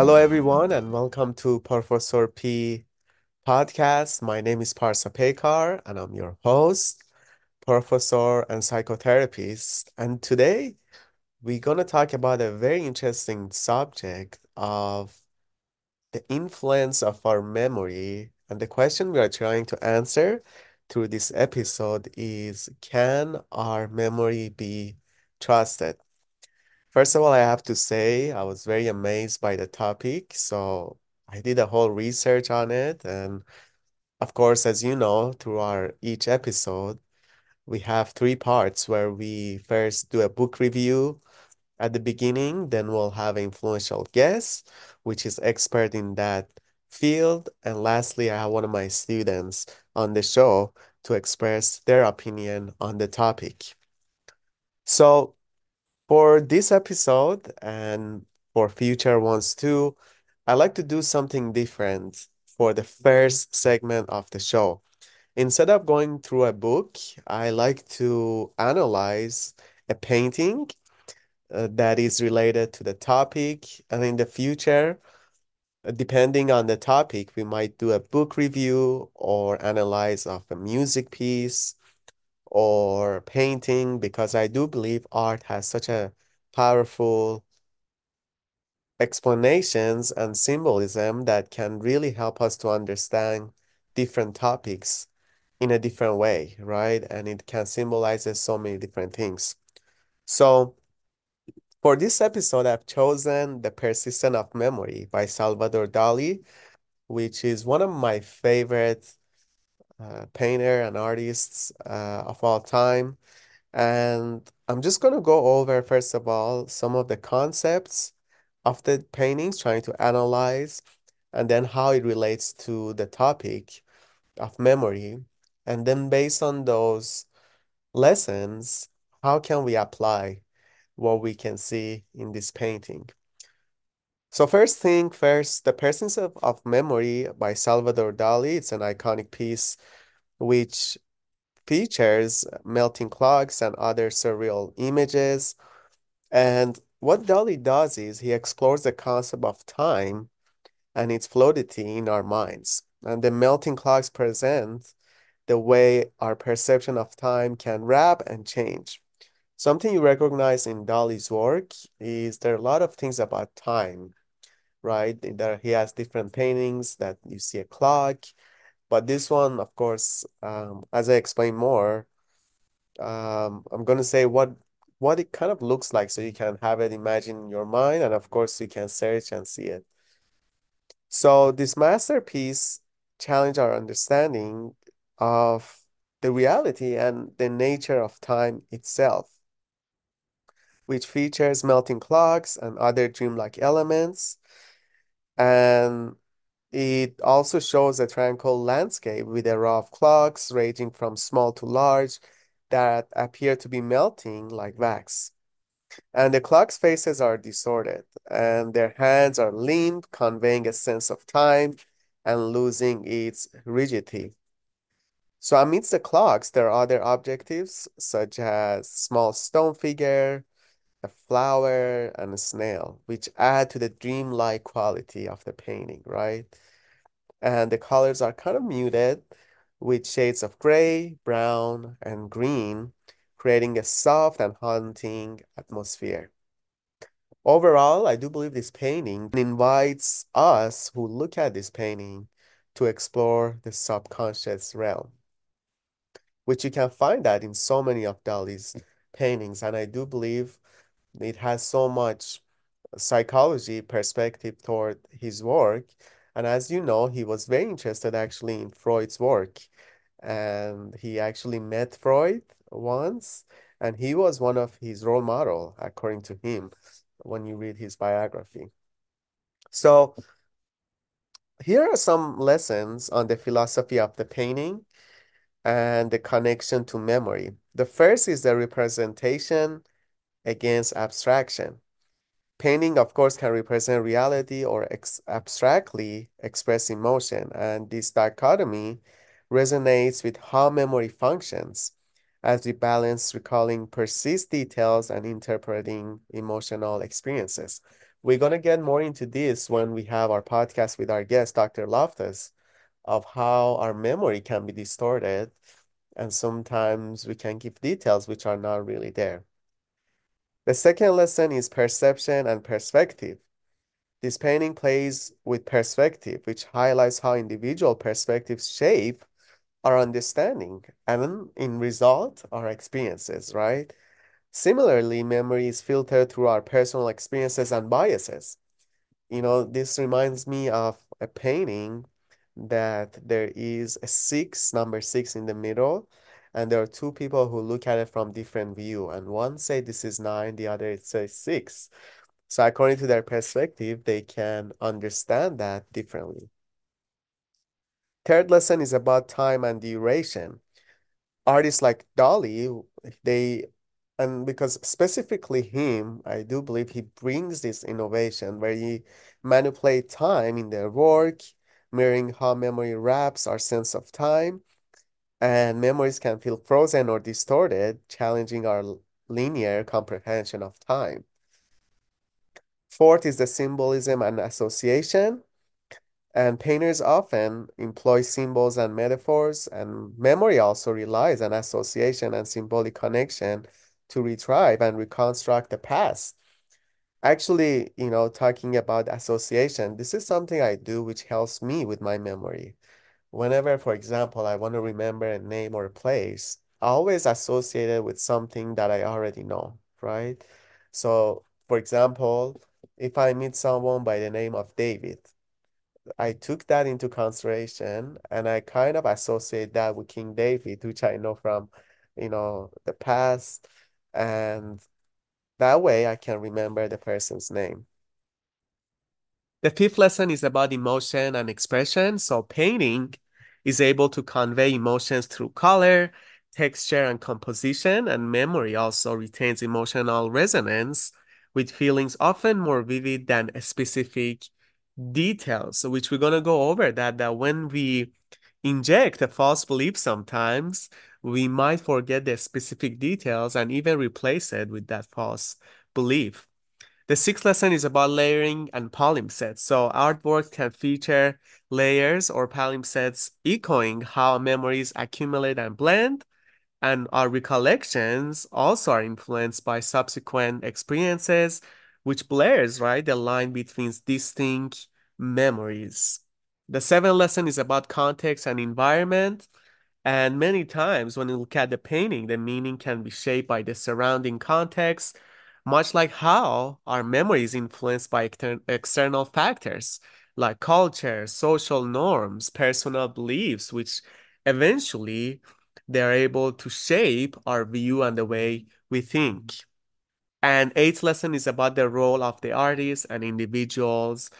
Hello, everyone, and welcome to Professor P podcast. My name is Parsa Pekar, and I'm your host, professor and psychotherapist. And today we're going to talk about a very interesting subject of the influence of our memory. And the question we are trying to answer through this episode is Can our memory be trusted? First of all, I have to say I was very amazed by the topic. So I did a whole research on it. And of course, as you know, through our each episode, we have three parts where we first do a book review at the beginning, then we'll have influential guests, which is expert in that field. And lastly, I have one of my students on the show to express their opinion on the topic. So for this episode and for future ones too, I like to do something different for the first segment of the show. Instead of going through a book, I like to analyze a painting uh, that is related to the topic. And in the future, depending on the topic, we might do a book review or analyze of a music piece or painting because I do believe art has such a powerful explanations and symbolism that can really help us to understand different topics in a different way, right? And it can symbolize so many different things. So for this episode, I've chosen The Persistence of Memory by Salvador Dali, which is one of my favorite uh, painter and artists uh, of all time. And I'm just going to go over, first of all, some of the concepts of the paintings, trying to analyze, and then how it relates to the topic of memory. And then based on those lessons, how can we apply what we can see in this painting? So first thing first, The Persistence of, of Memory by Salvador Dali. It's an iconic piece which features melting clocks and other surreal images. And what Dali does is he explores the concept of time and its fluidity in our minds. And the melting clocks present the way our perception of time can wrap and change. Something you recognize in Dali's work is there are a lot of things about time, right? There he has different paintings that you see a clock, but this one, of course, um, as I explain more, um, I'm going to say what what it kind of looks like so you can have it imagine in your mind and of course you can search and see it. So this masterpiece challenged our understanding of the reality and the nature of time itself, which features melting clocks and other dreamlike elements. And it also shows a tranquil landscape with a row of clocks ranging from small to large that appear to be melting like wax. And the clock's faces are disordered, and their hands are limp, conveying a sense of time and losing its rigidity. So amidst the clocks, there are other objectives such as small stone figure, a flower, and a snail, which add to the dreamlike quality of the painting, right? And the colors are kind of muted with shades of gray, brown, and green, creating a soft and haunting atmosphere. Overall, I do believe this painting invites us who look at this painting to explore the subconscious realm, which you can find that in so many of Dali's paintings. And I do believe it has so much psychology perspective toward his work. And as you know, he was very interested actually in Freud's work. And he actually met Freud once, and he was one of his role model, according to him, when you read his biography. So here are some lessons on the philosophy of the painting and the connection to memory. The first is the representation against abstraction. Painting, of course, can represent reality or ex abstractly express emotion, and this dichotomy resonates with how memory functions as we balance recalling perceived details and interpreting emotional experiences. We're going to get more into this when we have our podcast with our guest, Dr. Loftus, of how our memory can be distorted. And sometimes we can give details which are not really there. The second lesson is perception and perspective. This painting plays with perspective, which highlights how individual perspectives shape our understanding and in result, our experiences, right? Similarly, memory is filtered through our personal experiences and biases. You know, this reminds me of a painting that there is a six, number six in the middle, and there are two people who look at it from different view, and one say this is nine, the other it says six. So according to their perspective, they can understand that differently. Third lesson is about time and duration. Artists like Dali, they and because specifically him, I do believe he brings this innovation where he manipulate time in their work, mirroring how memory wraps our sense of time, and memories can feel frozen or distorted, challenging our linear comprehension of time. Fourth is the symbolism and association. And painters often employ symbols and metaphors, and memory also relies on association and symbolic connection to retrieve and reconstruct the past. Actually, you know, talking about association, this is something I do which helps me with my memory. Whenever, for example, I want to remember a name or a place, I always associate it with something that I already know, right? So, for example, if I meet someone by the name of David, I took that into consideration and I kind of associate that with King David, which I know from, you know, the past. And that way I can remember the person's name. The fifth lesson is about emotion and expression. So painting is able to convey emotions through color, texture, and composition, and memory also retains emotional resonance with feelings often more vivid than specific details, which we're going to go over that, that when we inject a false belief sometimes, we might forget the specific details and even replace it with that false belief. The sixth lesson is about layering and palimpsests. So artwork can feature layers or palimpsests echoing how memories accumulate and blend. And our recollections also are influenced by subsequent experiences, which blurs, right, the line between distinct memories. The seventh lesson is about context and environment. And many times when you look at the painting, the meaning can be shaped by the surrounding context, much like how our memory is influenced by external factors like culture, social norms, personal beliefs, which eventually they're able to shape our view and the way we think. And eighth lesson is about the role of the artists and individuals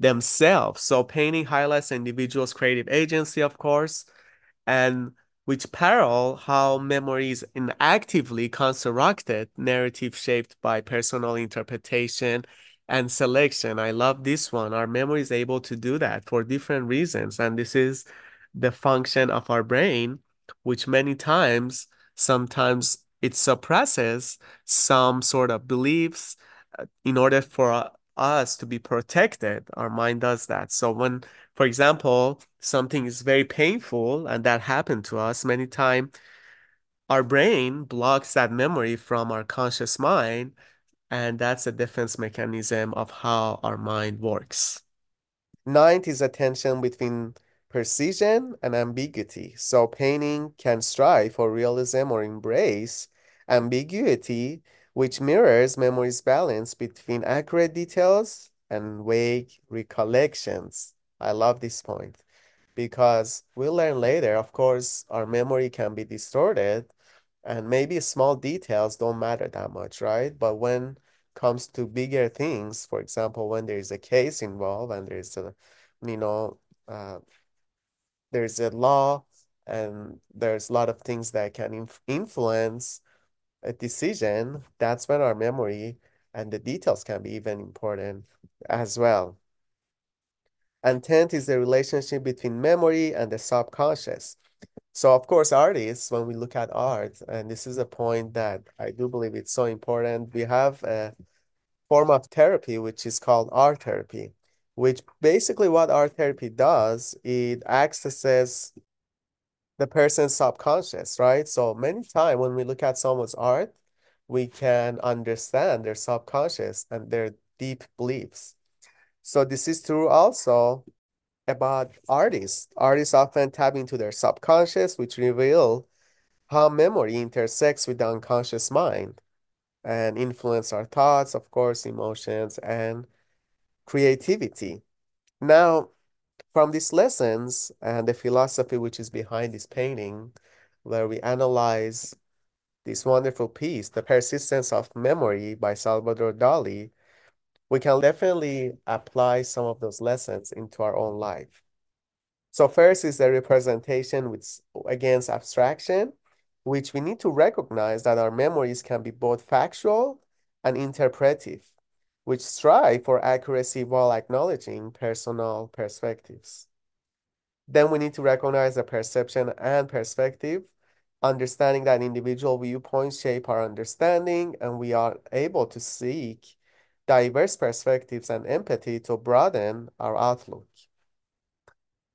themselves. So painting highlights individual's creative agency, of course, and which parallel how memories inactively constructed narrative shaped by personal interpretation and selection. I love this one. Our memory is able to do that for different reasons. And this is the function of our brain, which many times, sometimes it suppresses some sort of beliefs uh, in order for us to be protected, our mind does that. So when, for example, something is very painful and that happened to us many times, our brain blocks that memory from our conscious mind, and that's a defense mechanism of how our mind works. Ninth is a tension between precision and ambiguity. So painting can strive for realism or embrace ambiguity which mirrors memory's balance between accurate details and vague recollections. I love this point because we'll learn later, of course, our memory can be distorted and maybe small details don't matter that much, right? But when comes to bigger things, for example, when there is a case involved and there's a, you know, uh, there's a law and there's a lot of things that can inf influence a decision, that's when our memory and the details can be even important as well. And 10th is the relationship between memory and the subconscious. So of course, artists, when we look at art, and this is a point that I do believe it's so important, we have a form of therapy, which is called art therapy, which basically what art therapy does, it accesses the person's subconscious, right? So many times when we look at someone's art, we can understand their subconscious and their deep beliefs. So this is true also about artists. Artists often tap into their subconscious, which reveal how memory intersects with the unconscious mind and influence our thoughts, of course, emotions, and creativity. Now, from these lessons and the philosophy which is behind this painting, where we analyze this wonderful piece, The Persistence of Memory by Salvador Dali, we can definitely apply some of those lessons into our own life. So first is the representation with against abstraction, which we need to recognize that our memories can be both factual and interpretive, which strive for accuracy while acknowledging personal perspectives. Then we need to recognize the perception and perspective, understanding that individual viewpoints shape our understanding, and we are able to seek diverse perspectives and empathy to broaden our outlook.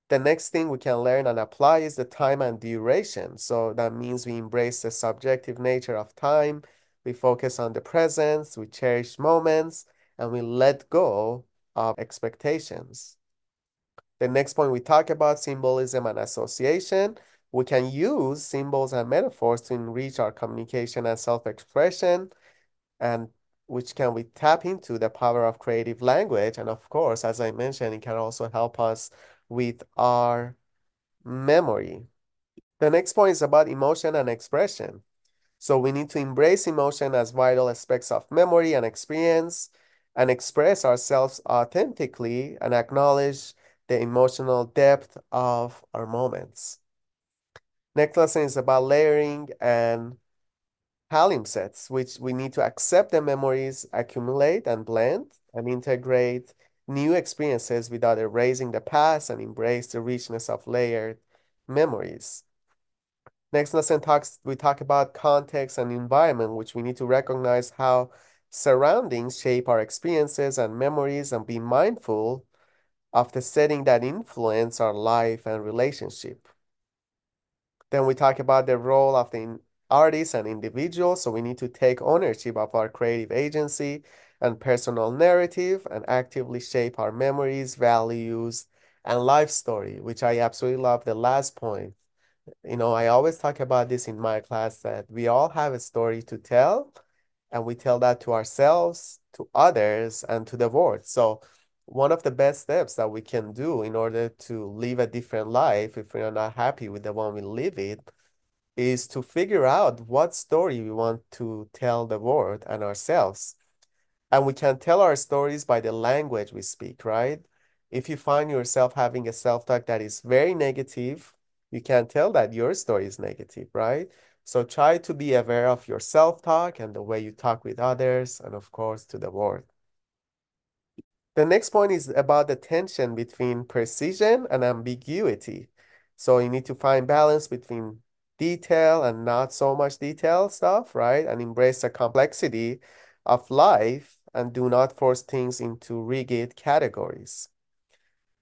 The next thing we can learn and apply is the time and duration. So that means we embrace the subjective nature of time. We focus on the presence, we cherish moments, and we let go of expectations. The next point we talk about symbolism and association. We can use symbols and metaphors to enrich our communication and self-expression, and which can we tap into the power of creative language. And of course, as I mentioned, it can also help us with our memory. The next point is about emotion and expression. So we need to embrace emotion as vital aspects of memory and experience and express ourselves authentically and acknowledge the emotional depth of our moments. Next lesson is about layering and palimpsests, which we need to accept the memories accumulate and blend and integrate new experiences without erasing the past and embrace the richness of layered memories. Next lesson talks we talk about context and environment, which we need to recognize how surroundings shape our experiences and memories and be mindful of the setting that influence our life and relationship. Then we talk about the role of the artists and individuals. So we need to take ownership of our creative agency and personal narrative and actively shape our memories, values, and life story, which I absolutely love the last point. You know, I always talk about this in my class that we all have a story to tell, and we tell that to ourselves, to others, and to the world. So one of the best steps that we can do in order to live a different life, if we are not happy with the one we live it, is to figure out what story we want to tell the world and ourselves. And we can tell our stories by the language we speak, right? If you find yourself having a self-talk that is very negative, you can tell that your story is negative, right? So try to be aware of your self-talk and the way you talk with others, and of course, to the world. The next point is about the tension between precision and ambiguity. So you need to find balance between detail and not so much detail stuff, right? And embrace the complexity of life and do not force things into rigid categories.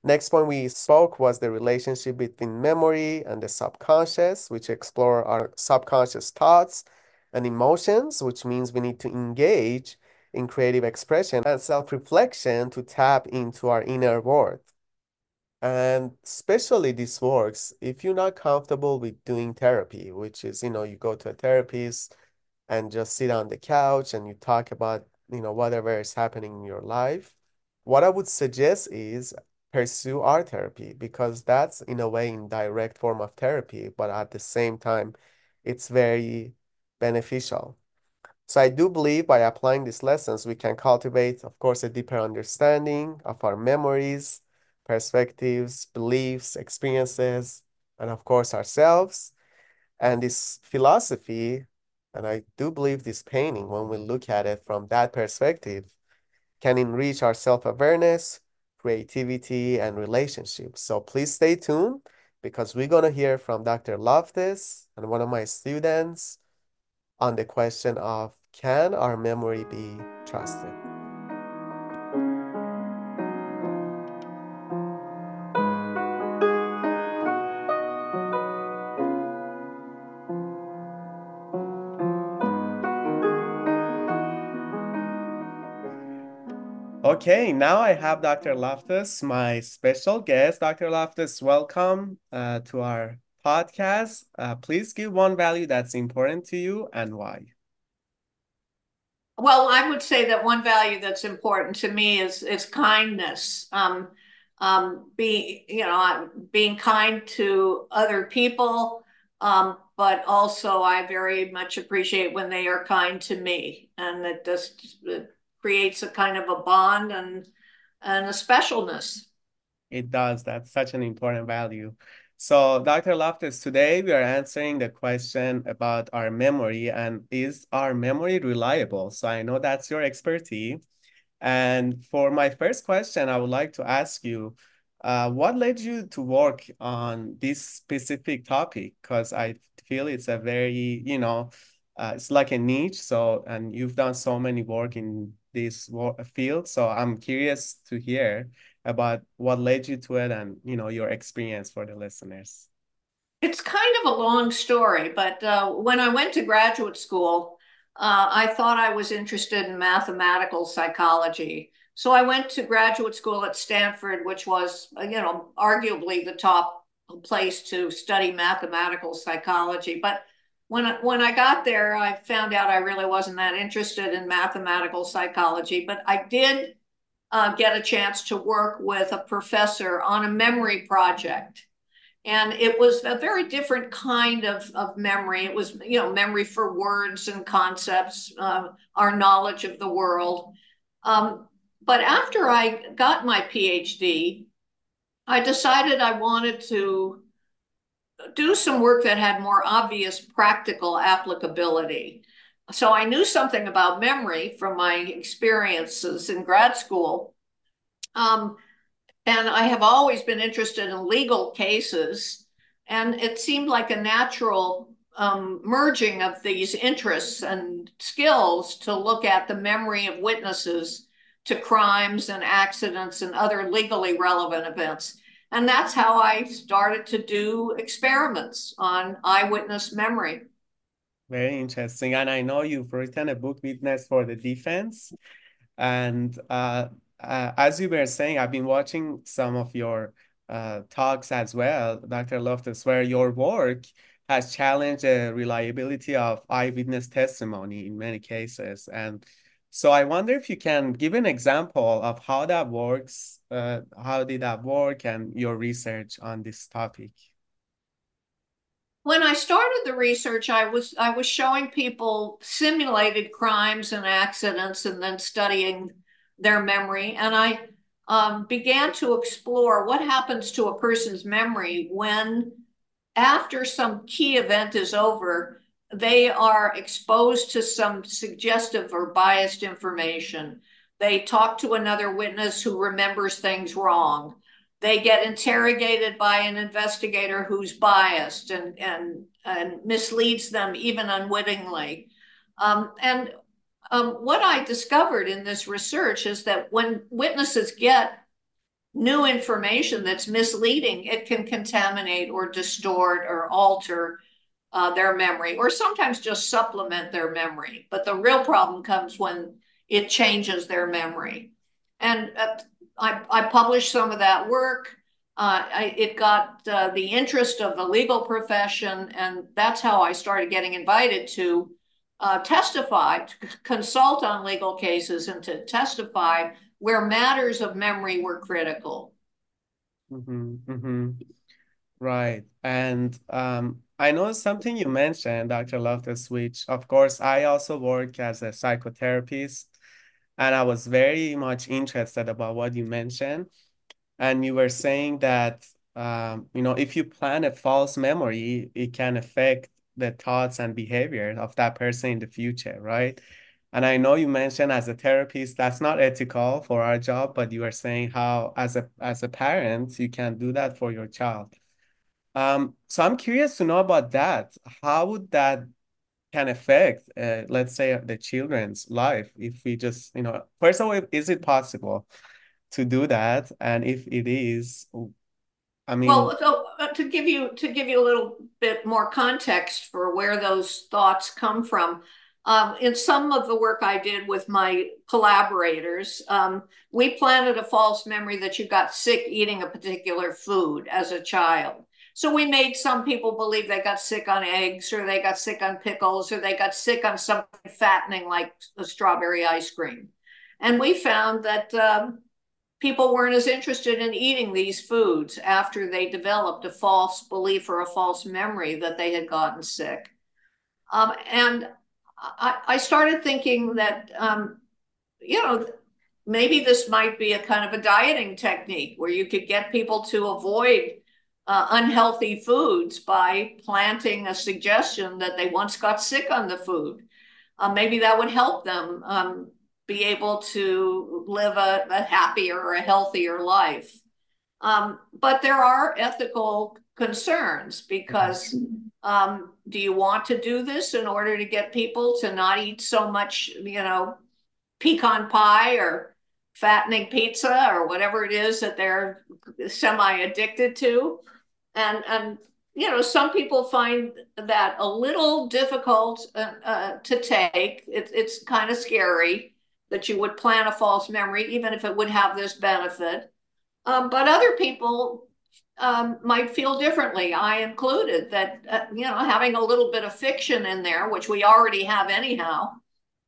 Next point we spoke was the relationship between memory and the subconscious, which explore our subconscious thoughts and emotions, which means we need to engage in creative expression and self-reflection to tap into our inner world. And especially this works if you're not comfortable with doing therapy, which is, you know, you go to a therapist and just sit on the couch and you talk about, you know, whatever is happening in your life. What I would suggest is pursue art therapy because that's in a way in direct form of therapy, but at the same time, it's very beneficial. So I do believe by applying these lessons, we can cultivate, of course, a deeper understanding of our memories, perspectives, beliefs, experiences, and of course ourselves. And this philosophy, and I do believe this painting, when we look at it from that perspective, can enrich our self-awareness, creativity, and relationships. So please stay tuned because we're going to hear from Dr. Loftus and one of my students on the question of can our memory be trusted? Okay, now I have Dr. Loftus, my special guest. Dr. Loftus, welcome uh, to our podcast. Uh, please give one value that's important to you and why. Well, I would say that one value that's important to me is is kindness. Um, um, be you know being kind to other people, um, but also I very much appreciate when they are kind to me, and it just creates a kind of a bond and and a specialness. It does. That's such an important value. So, Dr. Loftus, today we are answering the question about our memory and is our memory reliable? So, I know that's your expertise. And for my first question, I would like to ask you, uh, what led you to work on this specific topic? Because I feel it's a very, you know, uh, it's like a niche. So, and you've done so many work in this field. So I'm curious to hear about what led you to it and, you know, your experience for the listeners. It's kind of a long story, but uh, when I went to graduate school, uh, I thought I was interested in mathematical psychology. So I went to graduate school at Stanford, which was, you know, arguably the top place to study mathematical psychology. But when I, when I got there, I found out I really wasn't that interested in mathematical psychology, but I did uh, get a chance to work with a professor on a memory project. And it was a very different kind of, of memory. It was, you know, memory for words and concepts, uh, our knowledge of the world. Um, but after I got my PhD, I decided I wanted to do some work that had more obvious practical applicability. So I knew something about memory from my experiences in grad school. Um, and I have always been interested in legal cases. And it seemed like a natural um, merging of these interests and skills to look at the memory of witnesses to crimes and accidents and other legally relevant events. And that's how I started to do experiments on eyewitness memory. Very interesting. And I know you've written a book, Witness for the Defense. And uh, uh, as you were saying, I've been watching some of your uh, talks as well, Dr. Loftus, where your work has challenged the reliability of eyewitness testimony in many cases. And so I wonder if you can give an example of how that works, uh, how did that work and your research on this topic. When I started the research, I was I was showing people simulated crimes and accidents and then studying their memory. And I um, began to explore what happens to a person's memory when after some key event is over, they are exposed to some suggestive or biased information. They talk to another witness who remembers things wrong. They get interrogated by an investigator who's biased and, and, and misleads them even unwittingly. Um, and um, what I discovered in this research is that when witnesses get new information that's misleading, it can contaminate or distort or alter uh, their memory or sometimes just supplement their memory. But the real problem comes when it changes their memory. And uh, I, I published some of that work. Uh, I, it got uh, the interest of the legal profession, and that's how I started getting invited to uh, testify, to consult on legal cases, and to testify where matters of memory were critical. Mm-hmm, mm-hmm. Right. And um, I know something you mentioned, Dr. Loftus, which of course I also work as a psychotherapist, and I was very much interested about what you mentioned. And you were saying that um, you know, if you plan a false memory, it can affect the thoughts and behavior of that person in the future, right? And I know you mentioned as a therapist, that's not ethical for our job, but you are saying how as a as a parent, you can do that for your child. Um, so I'm curious to know about that. How would that can affect, uh, let's say, the children's life if we just, you know, first of all, is it possible to do that? And if it is, I mean, well, so uh, to give you to give you a little bit more context for where those thoughts come from, Um, in some of the work I did with my collaborators, um, we planted a false memory that you got sick eating a particular food as a child. So we made some people believe they got sick on eggs or they got sick on pickles or they got sick on something fattening like a strawberry ice cream. And we found that um, people weren't as interested in eating these foods after they developed a false belief or a false memory that they had gotten sick. Um, and I, I, started thinking that, um, you know, maybe this might be a kind of a dieting technique where you could get people to avoid uh, unhealthy foods by planting a suggestion that they once got sick on the food. Uh, maybe that would help them um, be able to live a, a happier or a healthier life. Um, but there are ethical concerns because um, do you want to do this in order to get people to not eat so much, you know, pecan pie or fattening pizza or whatever it is that they're semi addicted to? And, and you know, some people find that a little difficult uh, uh, to take. It, it's kind of scary that you would plant a false memory, even if it would have this benefit. Um, but other people um, might feel differently, I included, that, uh, you know, having a little bit of fiction in there, which we already have anyhow,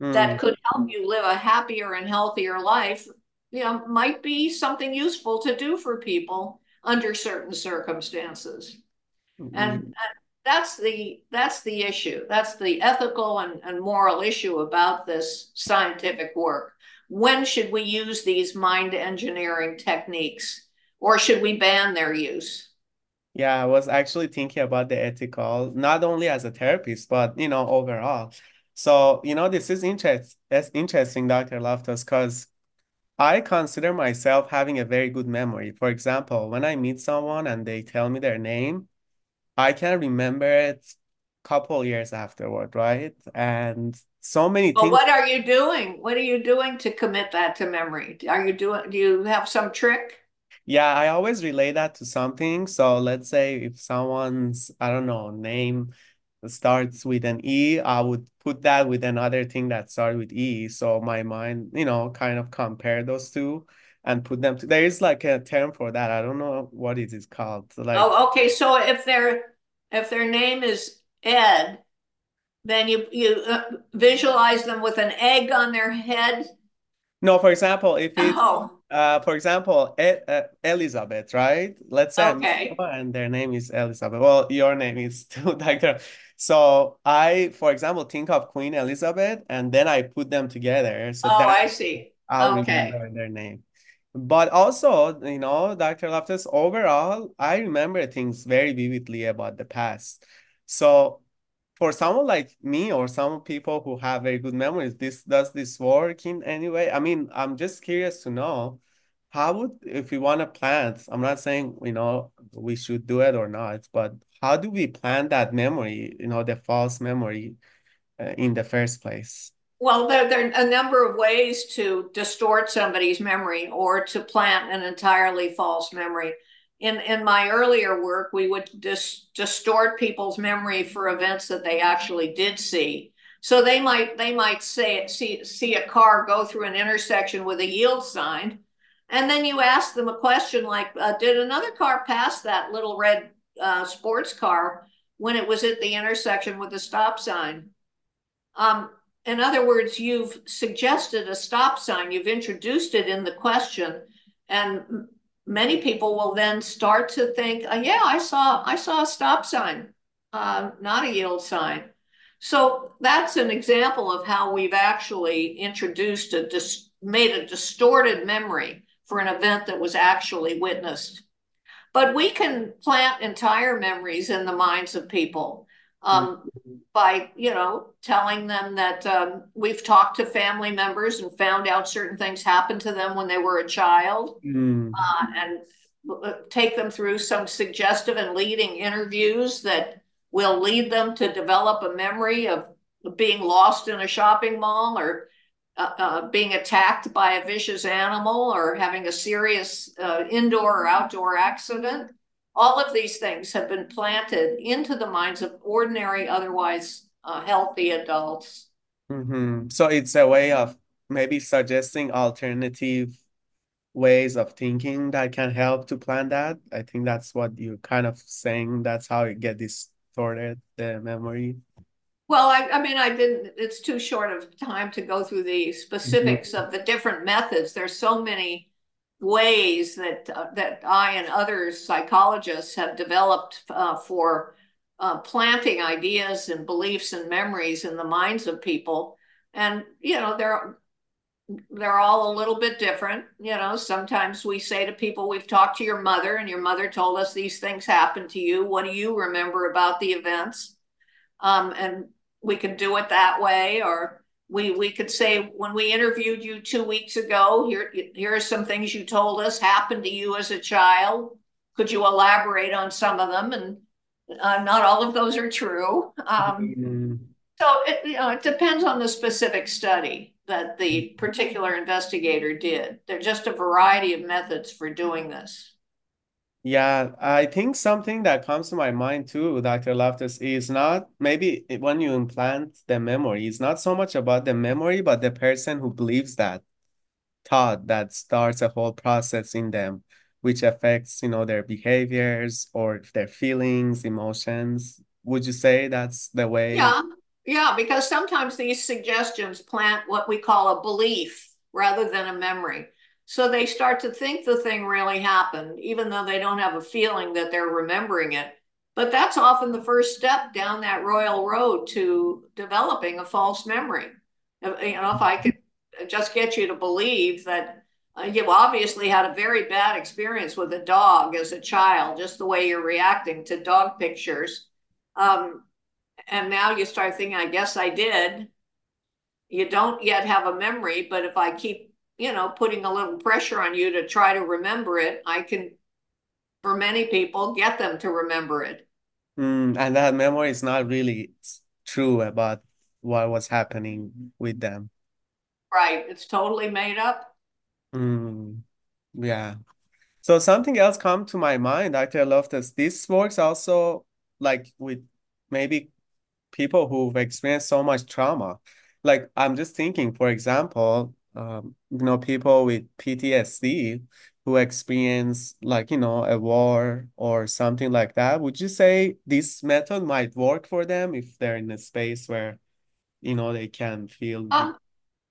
mm. that could help you live a happier and healthier life, you know, might be something useful to do for people under certain circumstances. Mm-hmm. And, and that's the that's the issue that's the ethical and, and moral issue about this scientific work when should we use these mind engineering techniques or should we ban their use yeah i was actually thinking about the ethical not only as a therapist but you know overall so you know this is interest it's interesting dr loftus because I consider myself having a very good memory. For example, when I meet someone and they tell me their name, I can remember it couple years afterward, right? And so many well, things. What are you doing? What are you doing to commit that to memory? Are you doing? Do you have some trick? Yeah, I always relate that to something. So let's say if someone's I don't know name starts with an E, I would put that with another thing that starts with E. So my mind, you know, kind of compare those two and put them to, there is like a term for that. I don't know what it is called. Like Oh, okay. So if their if their name is Ed, then you you uh, visualize them with an egg on their head. No, for example, if it's oh. uh, for example, e uh, Elizabeth, right? Let's say okay. and their name is Elizabeth. Well, your name is too, Doctor. So I, for example, think of Queen Elizabeth, and then I put them together. So oh, I see. I'll okay. remember their name. But also, you know, Dr. Loftus, overall, I remember things very vividly about the past. So for someone like me or some people who have very good memories, this does this work in any way? I mean, I'm just curious to know how would if we want to plant, I'm not saying, you know, we should do it or not, but how do we plant that memory, you know, the false memory uh, in the first place? Well, there, there are a number of ways to distort somebody's memory or to plant an entirely false memory. In, in my earlier work, we would dis- distort people's memory for events that they actually did see. So they might they might say see see a car go through an intersection with a yield sign, and then you ask them a question like, uh, "Did another car pass that little red uh, sports car when it was at the intersection with the stop sign?" Um, in other words, you've suggested a stop sign, you've introduced it in the question, and many people will then start to think, uh, "Yeah, I saw I saw a stop sign, uh, not a yield sign." So that's an example of how we've actually introduced a dis- made a distorted memory for an event that was actually witnessed. But we can plant entire memories in the minds of people um, mm-hmm. by you know telling them that um, we've talked to family members and found out certain things happened to them when they were a child mm. uh, and uh, take them through some suggestive and leading interviews that will lead them to develop a memory of being lost in a shopping mall or uh, uh, being attacked by a vicious animal or having a serious uh, indoor or outdoor accident all of these things have been planted into the minds of ordinary, otherwise uh, healthy adults. Mm-hmm. So it's a way of maybe suggesting alternative ways of thinking that can help to plan that. I think that's what you're kind of saying. That's how you get distorted the memory. Well, I, I mean, I didn't, it's too short of time to go through the specifics Mhm. of the different methods. There's so many ways that uh, that I and other psychologists have developed uh, for uh, planting ideas and beliefs and memories in the minds of people. And you know, they're they're all a little bit different. You know, sometimes we say to people, "We've talked to your mother, and your mother told us these things happened to you. What do you remember about the events?" Um, and we could do it that way, or we we could say when we interviewed you two weeks ago, here here are some things you told us happened to you as a child. Could you elaborate on some of them? And uh, not all of those are true. Um, Mm. so it you know it depends on the specific study that the particular investigator did. There're just a variety of methods for doing this. Yeah, I think something that comes to my mind too, Dr. Loftus, is not maybe when you implant the memory, it's not so much about the memory, but the person who believes that thought that starts a whole process in them, which affects, you know, their behaviors or their feelings, emotions. Would you say that's the way? Yeah, yeah, because sometimes these suggestions plant what we call a belief rather than a memory. So they start to think the thing really happened, even though they don't have a feeling that they're remembering it. But that's often the first step down that royal road to developing a false memory. You know, if I could just get you to believe that uh, you've obviously had a very bad experience with a dog as a child, just the way you're reacting to dog pictures. Um, and now you start thinking, I guess I did. You don't yet have a memory, but if I keep, you know, putting a little pressure on you to try to remember it, I can, for many people, get them to remember it. Mm, and that memory is not really true about what was happening with them. Right. It's totally made up. Mm, yeah. So something else come to my mind, Dr. Loftus. This works also like with maybe people who've experienced so much trauma. Like I'm just thinking, for example, um, you know, people with PTSD who experience like, you know, a war or something like that. Would you say this method might work for them if they're in a space where, you know, they can feel Um,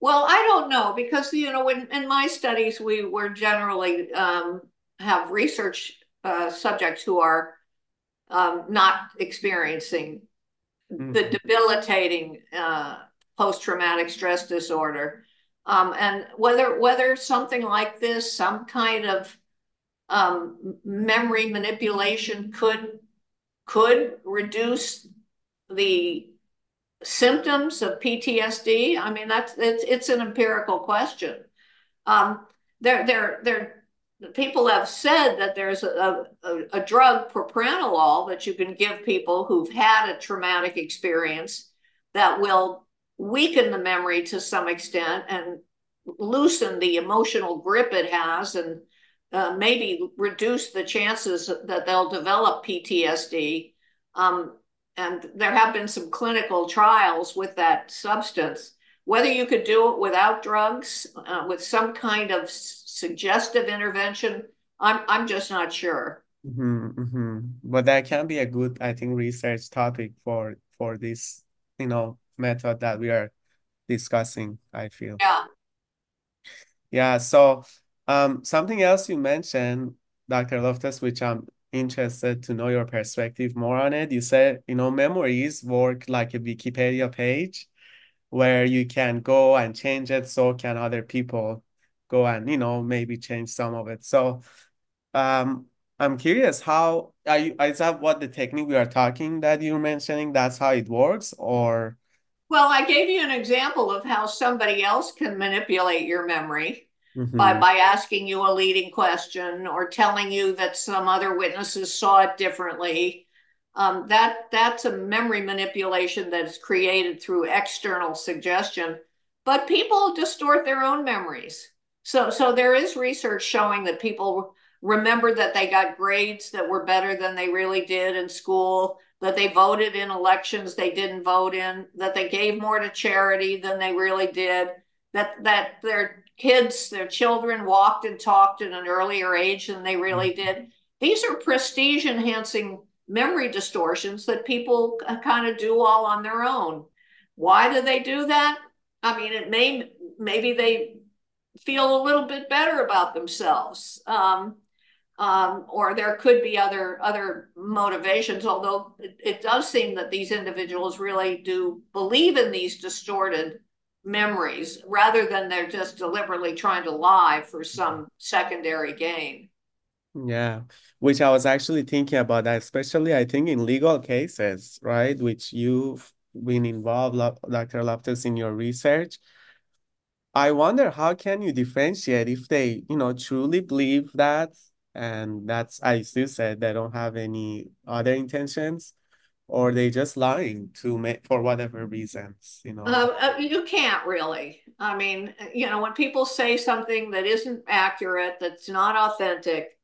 well, I don't know because, you know, when in my studies, we were generally um, have research uh, subjects who are um, not experiencing the Mhm, debilitating uh, post-traumatic stress disorder. Um, and whether whether something like this, some kind of um, memory manipulation could could reduce the symptoms of PTSD. I mean, that's it's it's an empirical question. Um, there there there people have said that there's a, a, a drug propranolol that you can give people who've had a traumatic experience that will weaken the memory to some extent and loosen the emotional grip it has and uh, maybe reduce the chances that they'll develop PTSD. Um, and there have been some clinical trials with that substance. Whether you could do it without drugs, uh, with some kind of suggestive intervention, I'm I'm just not sure. mhm, mhm. But that can be a good, I think, research topic for for this, you know, method that we are discussing, I feel. Yeah. Yeah, so um, something else you mentioned, Dr. Loftus, which I'm interested to know your perspective more on it. You said, you know, memories work like a Wikipedia page where you can go and change it, so can other people go and, you know, maybe change some of it. So um, I'm curious, how are you, is that what the technique we are talking that you're mentioning, that's how it works, or? Well, I gave you an example of how somebody else can manipulate your memory by Mm-hmm. by asking you a leading question or telling you that some other witnesses saw it differently. Um, that that's a memory manipulation that's created through external suggestion. But people distort their own memories. So so there is research showing that people remember that they got grades that were better than they really did in school. That they voted in elections they didn't vote in, that they gave more to charity than they really did, that that their kids, their children walked and talked at an earlier age than they really mm-hmm. did. These are prestige enhancing memory distortions that people kind of do all on their own. Why do they do that? I mean, it may maybe they feel a little bit better about themselves. Um, um, or there could be other other motivations. Although it, it, does seem that these individuals really do believe in these distorted memories, rather than they're just deliberately trying to lie for some secondary gain. Yeah, which I was actually thinking about that, especially I think in legal cases, right? Which you've been involved, Dr. Loftus, in your research. I wonder how can you differentiate if they, you know, truly believe that and that's I still said they don't have any other intentions or they just lying to make for whatever reasons you know? Uh, uh, you can't really. I mean you know when people say something that isn't accurate that's not authentic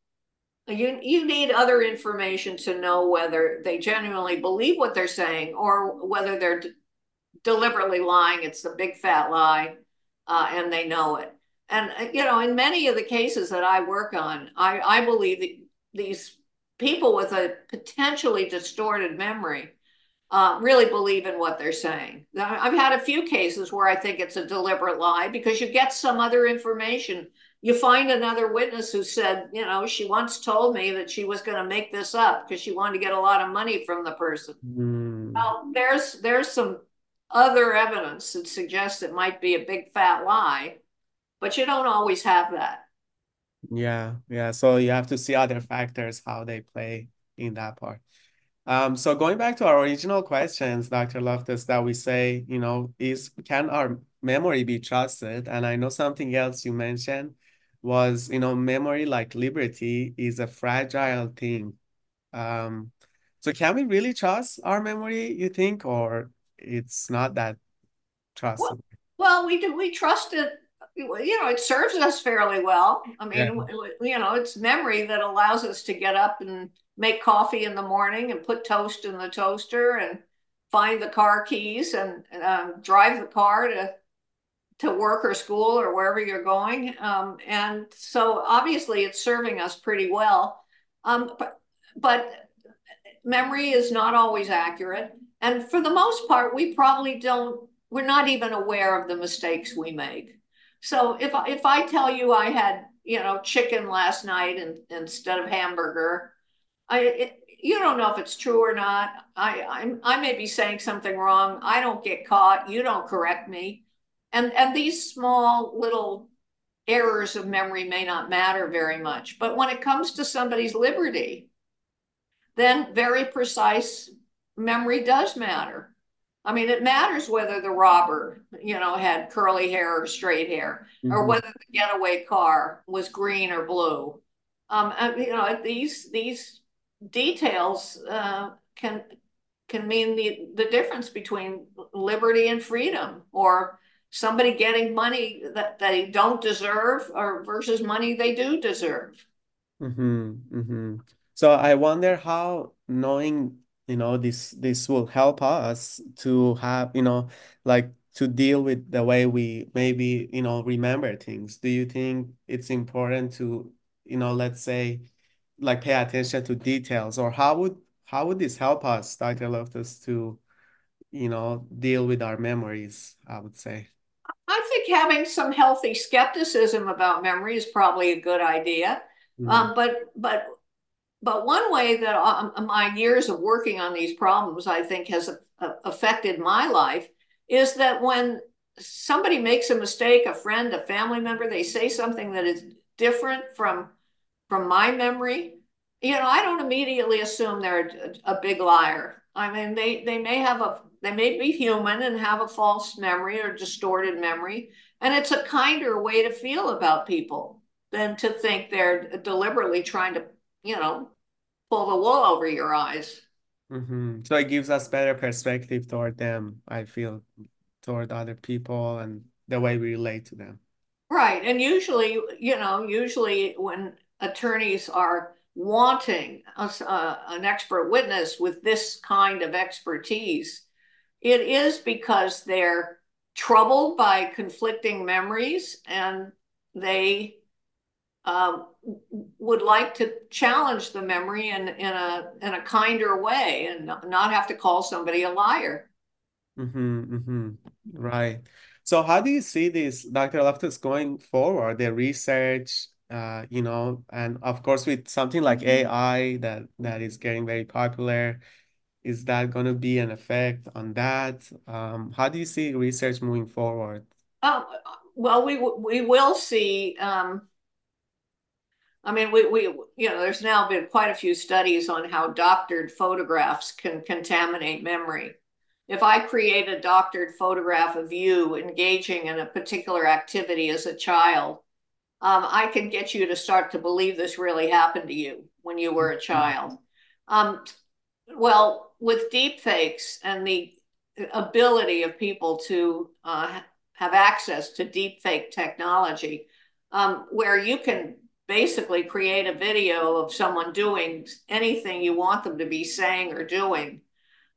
you you need other information to know whether they genuinely believe what they're saying or whether they're deliberately lying. It's a big fat lie uh, and they know it and, uh, you know, in many of the cases that I work on, I, I believe that these people with a potentially distorted memory uh, really believe in what they're saying. I've had a few cases where I think it's a deliberate lie because you get some other information. You find another witness who said, you know, she once told me that she was going to make this up because she wanted to get a lot of money from the person. Mm. Well, there's there's some other evidence that suggests it might be a big fat lie but you don't always have that. Yeah, yeah. So you have to see other factors, how they play in that part. Um, so going back to our original questions, Dr. Loftus, that we say, you know, is can our memory be trusted? And I know something else you mentioned was, you know, memory like liberty is a fragile thing. Um, so can we really trust our memory, you think, or it's not that trustable? Well, well we do we trust it you know, it serves us fairly well. I mean, yeah. you know, it's memory that allows us to get up and make coffee in the morning and put toast in the toaster and find the car keys and um, drive the car to to work or school or wherever you're going. Um, and so obviously it's serving us pretty well. Um, but, but memory is not always accurate. And for the most part, we probably don't, we're not even aware of the mistakes we make. So if if I tell you I had you know chicken last night and, instead of hamburger, I it, you don't know if it's true or not. I I'm, I may be saying something wrong. I don't get caught. You don't correct me, and and these small little errors of memory may not matter very much. But when it comes to somebody's liberty, then very precise memory does matter. I mean, it matters whether the robber, you know, had curly hair or straight hair, mm-hmm. or whether the getaway car was green or blue. Um, and, you know, these these details uh, can can mean the the difference between liberty and freedom, or somebody getting money that they don't deserve, or versus money they do deserve. Mm-hmm. Mm-hmm. So I wonder how knowing you know this this will help us to have you know like to deal with the way we maybe you know remember things. Do you think it's important to you know let's say like pay attention to details? Or how would how would this help us dr. Loftus to you know deal with our memories i would say? I think having some healthy skepticism about memory is probably a good idea. Mm. um, but but but one way that um, my years of working on these problems, I think, has uh, affected my life is that when somebody makes a mistake, a friend, a family member, they say something that is different from from my memory, you know, I don't immediately assume they're a, a big liar. I mean, they they may have a they may be human and have a false memory or distorted memory, and it's a kinder way to feel about people than to think they're deliberately trying to you know, pull the wool over your eyes. Mm-hmm. So it gives us better perspective toward them, I feel, toward other people and the way we relate to them. Right. And usually, you know, usually when attorneys are wanting a, uh, an expert witness with this kind of expertise, it is because they're troubled by conflicting memories and they uh, would like to challenge the memory in, in a in a kinder way and not have to call somebody a liar. Mm-hmm, mm-hmm. Right. So how do you see this, Dr. Loftus, going forward, the research, uh, you know, and of course with something like AI that that is getting very popular, is that going to be an effect on that? Um, how do you see research moving forward? Um, well, we we will see. Um, I mean, we we you know, there's now been quite a few studies on how doctored photographs can contaminate memory. If I create a doctored photograph of you engaging in a particular activity as a child, um, I can get you to start to believe this really happened to you when you were a child. Um, well, with deep fakes and the ability of people to uh, have access to deep fake technology, um, where you can basically create a video of someone doing anything you want them to be saying or doing.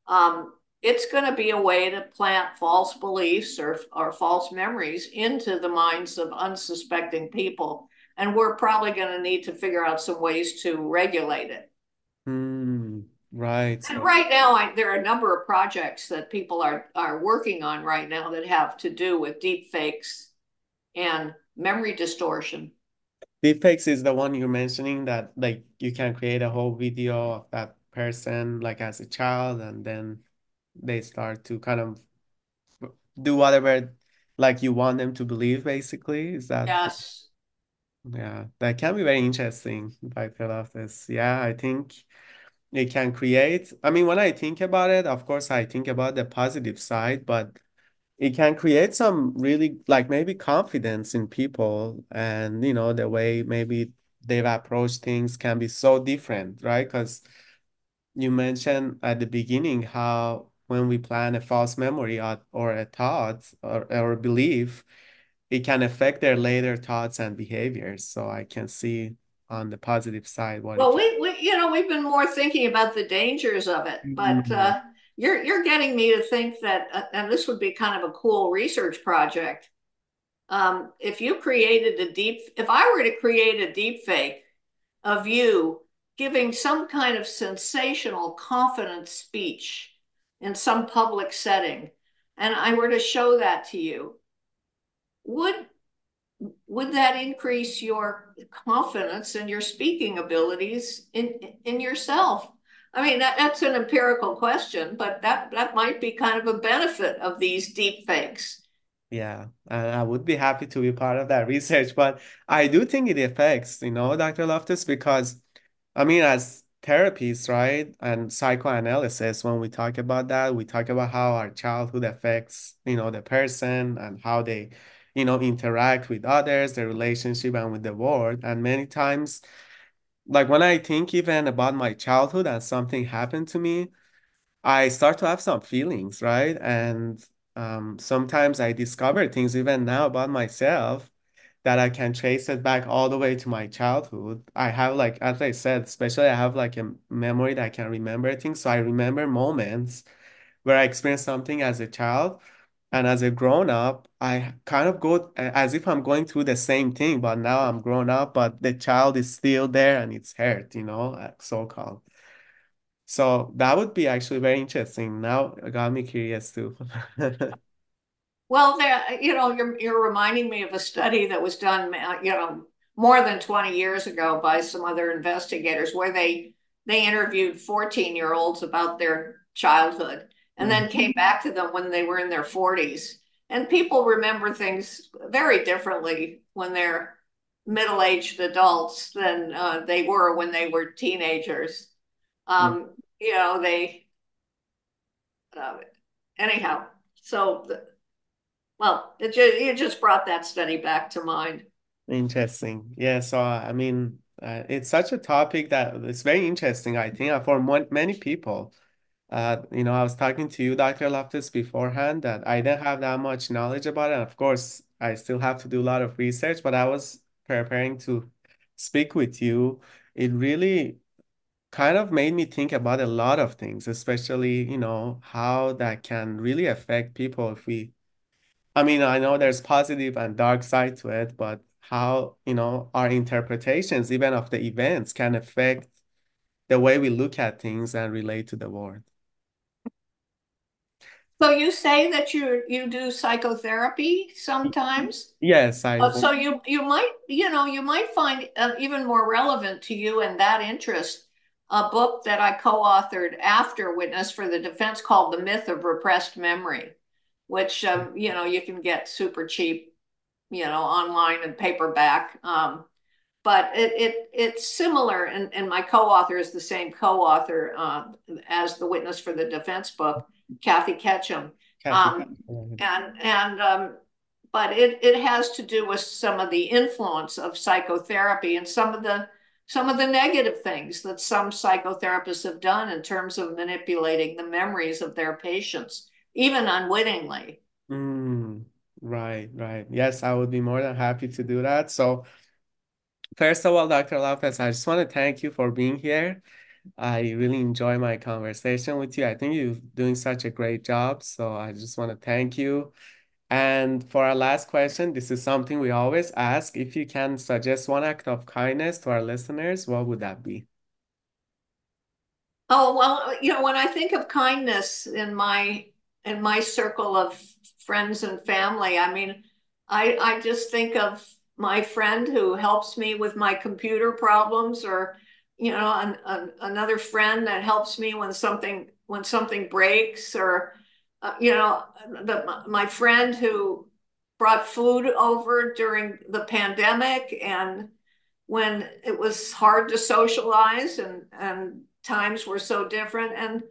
Um, it's going to be a way to plant false beliefs or, or false memories into the minds of unsuspecting people. And we're probably going to need to figure out some ways to regulate it. Mm, right. And right now, I, there are a number of projects that people are, are working on right now that have to do with deep fakes and memory distortion. Deepfakes is the one you're mentioning that like you can create a whole video of that person like as a child and then they start to kind of do whatever like you want them to believe basically. Is that yes yeah that can be very interesting I feel of this yeah I think it can create I mean when I think about it of course I think about the positive side but it can create some really like maybe confidence in people and you know the way maybe they've approached things can be so different right because you mentioned at the beginning how when we plan a false memory or, or a thought or, or a belief it can affect their later thoughts and behaviors so i can see on the positive side what well we, we you know we've been more thinking about the dangers of it but mm -hmm. uh you're you're getting me to think that, uh, and this would be kind of a cool research project. Um, if you created a deep, if I were to create a deep fake of you giving some kind of sensational, confident speech in some public setting, and I were to show that to you, would would that increase your confidence and your speaking abilities in in yourself? I mean, that, that's an empirical question, but that, that might be kind of a benefit of these deep fakes. Yeah, and I would be happy to be part of that research, but I do think it affects, you know, Dr. Loftus, because I mean, as therapists, right, and psychoanalysis, when we talk about that, we talk about how our childhood affects, you know, the person and how they, you know, interact with others, the relationship and with the world. And many times like when I think even about my childhood and something happened to me, I start to have some feelings, right? And um, sometimes I discover things even now about myself that I can trace it back all the way to my childhood. I have like, as I said, especially I have like a memory that I can remember things. So I remember moments where I experienced something as a child and as a grown up, I kind of go as if I'm going through the same thing, but now I'm grown up, but the child is still there and it's hurt, you know, uh, so called. So that would be actually very interesting. Now it got me curious too. well, there, you know, you're you're reminding me of a study that was done, uh, you know, more than 20 years ago by some other investigators where they they interviewed 14 year olds about their childhood and then came mm-hmm. back to them when they were in their 40s. And people remember things very differently when they're middle aged adults than uh, they were when they were teenagers. Um, mm. You know, they, uh, anyhow, so, the, well, it just, it just brought that study back to mind. Interesting. Yeah. So, I mean, uh, it's such a topic that it's very interesting, I think, for many people uh, you know, I was talking to you, Dr. Loftus, beforehand that I didn't have that much knowledge about it. And of course, I still have to do a lot of research, but I was preparing to speak with you. it really kind of made me think about a lot of things, especially, you know, how that can really affect people if we, I mean, I know there's positive and dark side to it, but how, you know, our interpretations, even of the events, can affect the way we look at things and relate to the world. So you say that you you do psychotherapy sometimes? Yes, I Uh, so you you might you know you might find uh, even more relevant to you and that interest a book that I co-authored after Witness for the Defense called The Myth of Repressed Memory, which um, you know you can get super cheap, you know, online and paperback. Um, but it, it it's similar, and, and my co-author is the same co-author uh, as the Witness for the Defense book, Kathy Ketcham. Kathy. Um, and and um, but it it has to do with some of the influence of psychotherapy and some of the some of the negative things that some psychotherapists have done in terms of manipulating the memories of their patients, even unwittingly. Mm, right, right. Yes, I would be more than happy to do that. So, first of all, Dr. Loftus, I just want to thank you for being here. I really enjoy my conversation with you. I think you're doing such a great job. So, I just want to thank you. And for our last question, this is something we always ask. If you can suggest one act of kindness to our listeners, what would that be? Oh, well, you know, when I think of kindness in my in my circle of friends and family, I mean, I I just think of my friend who helps me with my computer problems or you know, an, an, another friend that helps me when something when something breaks or uh, you know, the my friend who brought food over during the pandemic and when it was hard to socialize and and times were so different and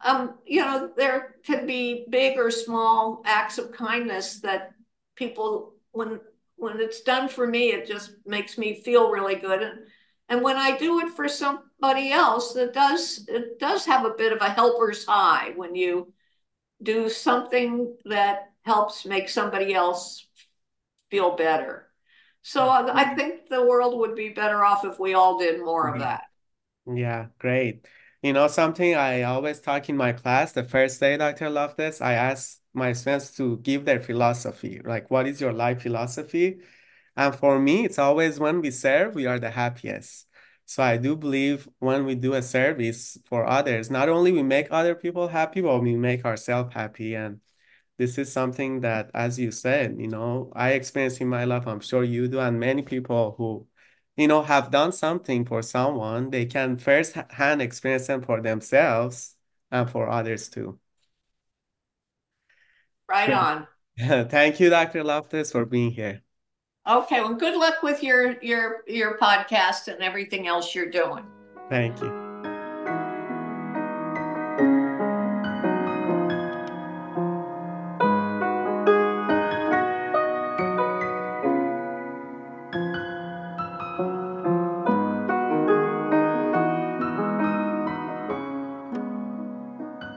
um, you know there can be big or small acts of kindness that people when when it's done for me it just makes me feel really good and and when i do it for somebody else it does it does have a bit of a helper's high when you do something that helps make somebody else feel better so I mm-hmm. think the world would be better off if we all did more of mm-hmm. that. Yeah, great. You know, something I always talk in my class, the first day Dr. Loftus, I ask my students to give their philosophy, like what is your life philosophy? And for me, it's always when we serve, we are the happiest. So I do believe when we do a service for others, not only we make other people happy, but we make ourselves happy. And this is something that, as you said, you know, I experience in my life, I'm sure you do, and many people who, you know, have done something for someone, they can first-hand experience them for themselves and for others too. Right on. Thank you, Dr. Loftus, for being here. Okay, well, good luck with your your your podcast and everything else you're doing. Thank you.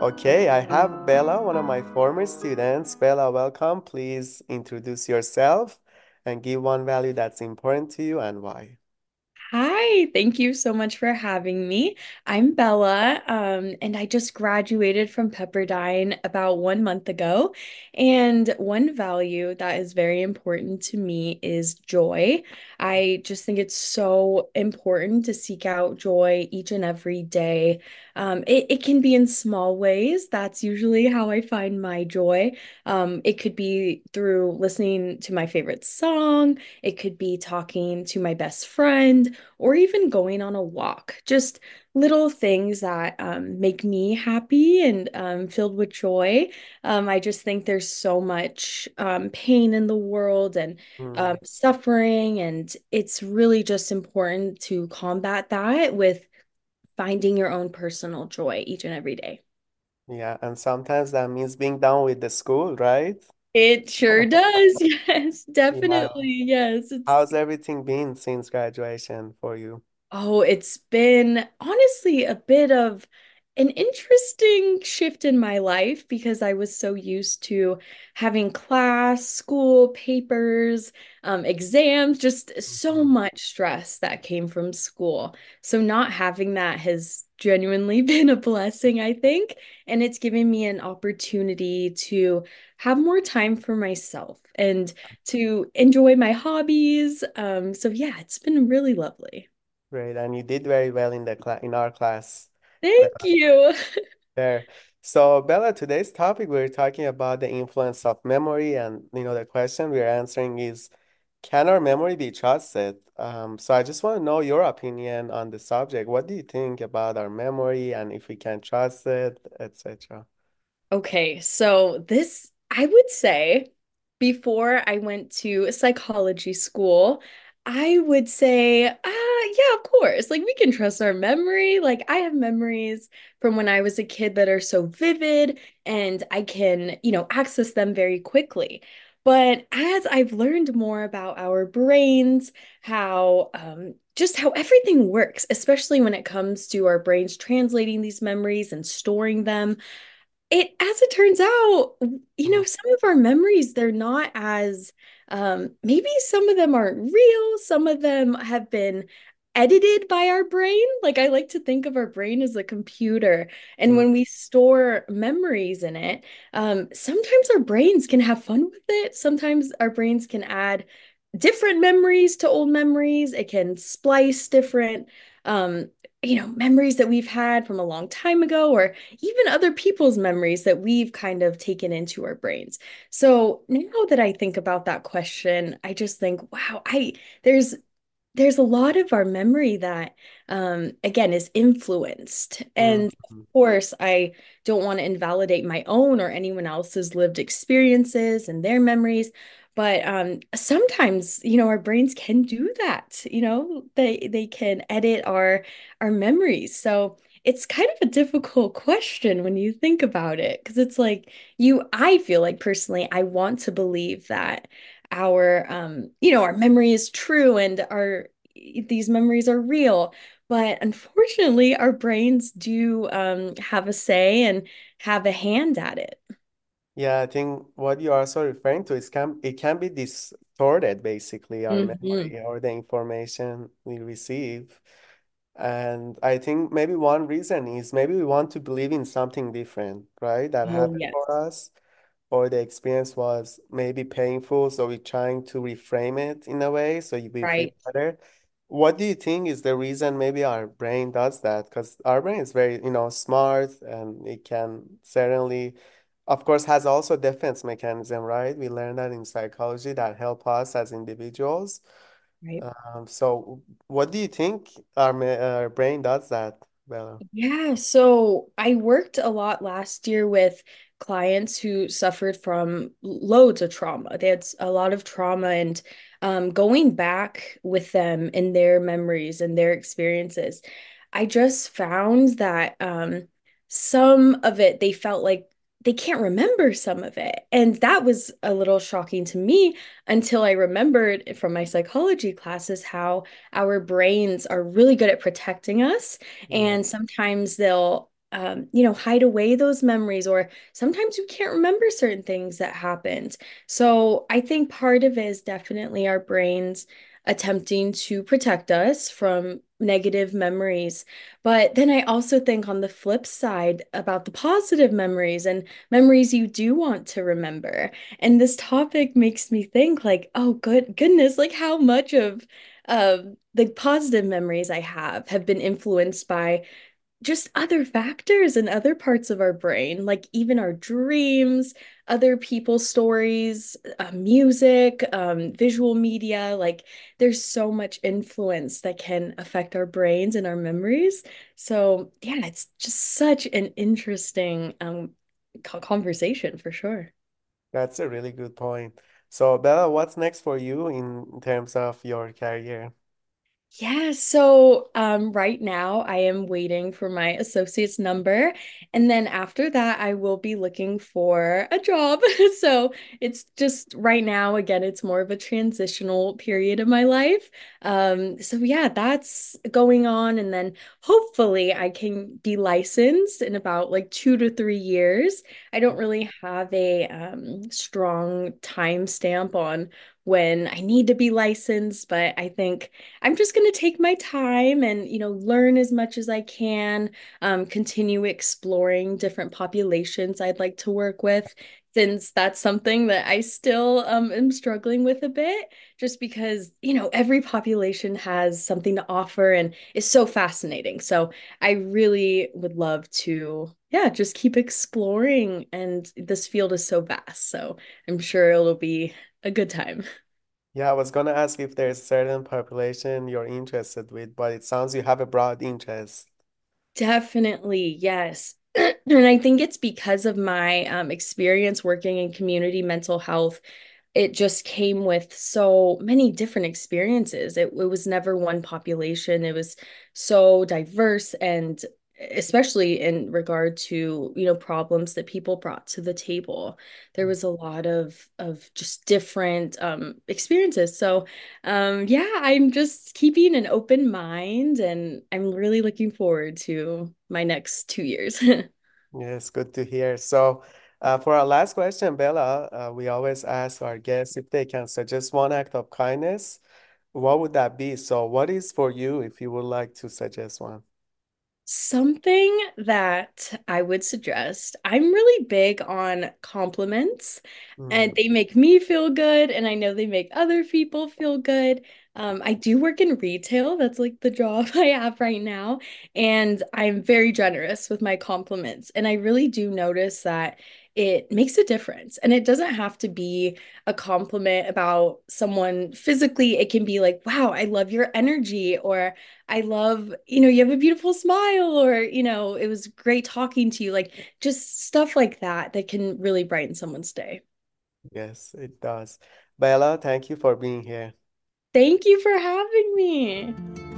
Okay, I have Bella, one of my former students. Bella, welcome. Please introduce yourself and give one value that's important to you and why. Hi, thank you so much for having me. I'm Bella, um, and I just graduated from Pepperdine about one month ago. And one value that is very important to me is joy. I just think it's so important to seek out joy each and every day. Um, it, it can be in small ways. That's usually how I find my joy. Um, it could be through listening to my favorite song, it could be talking to my best friend, even going on a walk. Just little things that um, make me happy and um, filled with joy. Um, I just think there's so much um, pain in the world and um, suffering, and it's really just important to combat that with finding your own personal joy each and every day. Yeah, and sometimes that means being done with the school, right? It sure does. Yes, definitely. Yes, it's How's everything been since graduation for you? Oh, it's been honestly a bit of an interesting shift in my life because I was so used to having class, school, papers, um, exams, just so Mhm. much stress that came from school. So not having that has genuinely been a blessing, I think. And it's given me an opportunity to have more time for myself and to enjoy my hobbies. Um, so yeah, it's been really lovely. Great, and you did very well in the class in our class. Thank you. There. So, Bella, today's topic we're talking about the influence of memory, and you know the question we're answering is, can our memory be trusted? Um, so I just want to know your opinion on the subject. What do you think about our memory and if we can trust it, etc. Okay, so this, I would say, before I went to psychology school, I would say, ah, yeah, of course. Like we can trust our memory. Like I have memories from when I was a kid that are so vivid and I can, you know, access them very quickly. But as I've learned more about our brains, how um, just how everything works, especially when it comes to our brains translating these memories and storing them, it, as it turns out, you know, some of our memories, they're not as, um, maybe some of them aren't real, some of them have been edited by our brain. Like I like to think of our brain as a computer, and Mm, when we store memories in it, um, sometimes our brains can have fun with it. Sometimes our brains can add different memories to old memories. It can splice different, um, you know, memories that we've had from a long time ago, or even other people's memories that we've kind of taken into our brains. So now that I think about that question, I just think, wow, I there's there's a lot of our memory that um again is influenced. And of mm, course, I don't want to invalidate my own or anyone else's lived experiences and their memories. But um, sometimes, you know, our brains can do that. You know, they they can edit our our memories. So it's kind of a difficult question when you think about it, because it's like you, I feel like personally, I want to believe that our um, you know, our memory is true and our these memories are real. But unfortunately, our brains do um, have a say and have a hand at it. Yeah, I think what you're also referring to is can it can be distorted basically our hmm memory or the information we receive. And I think maybe one reason is maybe we want to believe in something different, right? That Oh, happened yes. for us, or the experience was maybe painful, so we're trying to reframe it in a way so feel Right. better. What do you think is the reason maybe our brain does that? Because our brain is very, you know, smart and it can certainly, of course, has also defense mechanism, right? We learn that in psychology that help us as individuals. Right. Um, so what do you think our, our brain does that, Bella? Yeah, so I worked a lot last year with clients who suffered from loads of trauma. They had a lot of trauma, and um, going back with them in their memories and their experiences, I just found that um, some of it they felt like they can't remember some of it. And that was a little shocking to me until I remembered from my psychology classes how our brains are really good at protecting us Mm, and sometimes they'll um, you know, hide away those memories, or sometimes we can't remember certain things that happened. So I think part of it is definitely our brains attempting to protect us from negative memories. But then I also think on the flip side about the positive memories and memories you do want to remember. And this topic makes me think like, oh, good goodness, like how much of um, the positive memories I have have been influenced by just other factors and other parts of our brain, like even our dreams, other people's stories, uh, music, um, visual media. Like there's so much influence that can affect our brains and our memories. So yeah, it's just such an interesting um, conversation for sure. That's a really good point. So, Bella, what's next for you in terms of your career? Yeah, so um, right now I am waiting for my associate's number. And then after that, I will be looking for a job. So it's just right now, again, it's more of a transitional period of my life. Um, so yeah, that's going on. And then hopefully I can be licensed in about like two to three years. I don't really have a um, strong time stamp on when I need to be licensed, but I think I'm just going to take my time and, you know, learn as much as I can, um, continue exploring different populations I'd like to work with, since that's something that I still um, am struggling with a bit, just because, you know, every population has something to offer and is so fascinating. So I really would love to, yeah, just keep exploring. And this field is so vast. So I'm sure it'll be a good time. Yeah, I was gonna ask if there's certain population you're interested with, but it sounds you have a broad interest. Definitely, yes. And I think it's because of my um, experience working in community mental health. It just came with so many different experiences. It, it was never one population. It was so diverse and especially in regard to, you know, problems that people brought to the table. There was a lot of of just different um experiences. So, um yeah, I'm just keeping an open mind and I'm really looking forward to my next two years. Yes, good to hear. So, uh, for our last question, Bella, uh, we always ask our guests if they can suggest one act of kindness. What would that be? So, what is for you if you would like to suggest one? Something that I would suggest, I'm really big on compliments and Mm, they make me feel good and I know they make other people feel good. Um, I do work in retail. That's like the job I have right now. And I'm very generous with my compliments. And I really do notice that it makes a difference. And it doesn't have to be a compliment about someone physically. It can be like, wow, I love your energy, or I love, you know, you have a beautiful smile, or, you know, it was great talking to you. Like just stuff like that that can really brighten someone's day. yes, it does. Bella, thank you for being here. Thank you for having me.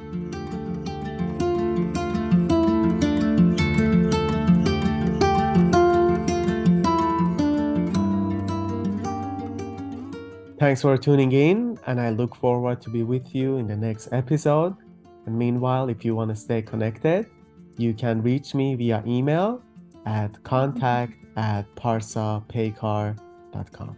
Thanks for tuning in, and I look forward to be with you in the next episode. And meanwhile, if you want to stay connected, you can reach me via email at contact at parsapaycar.com.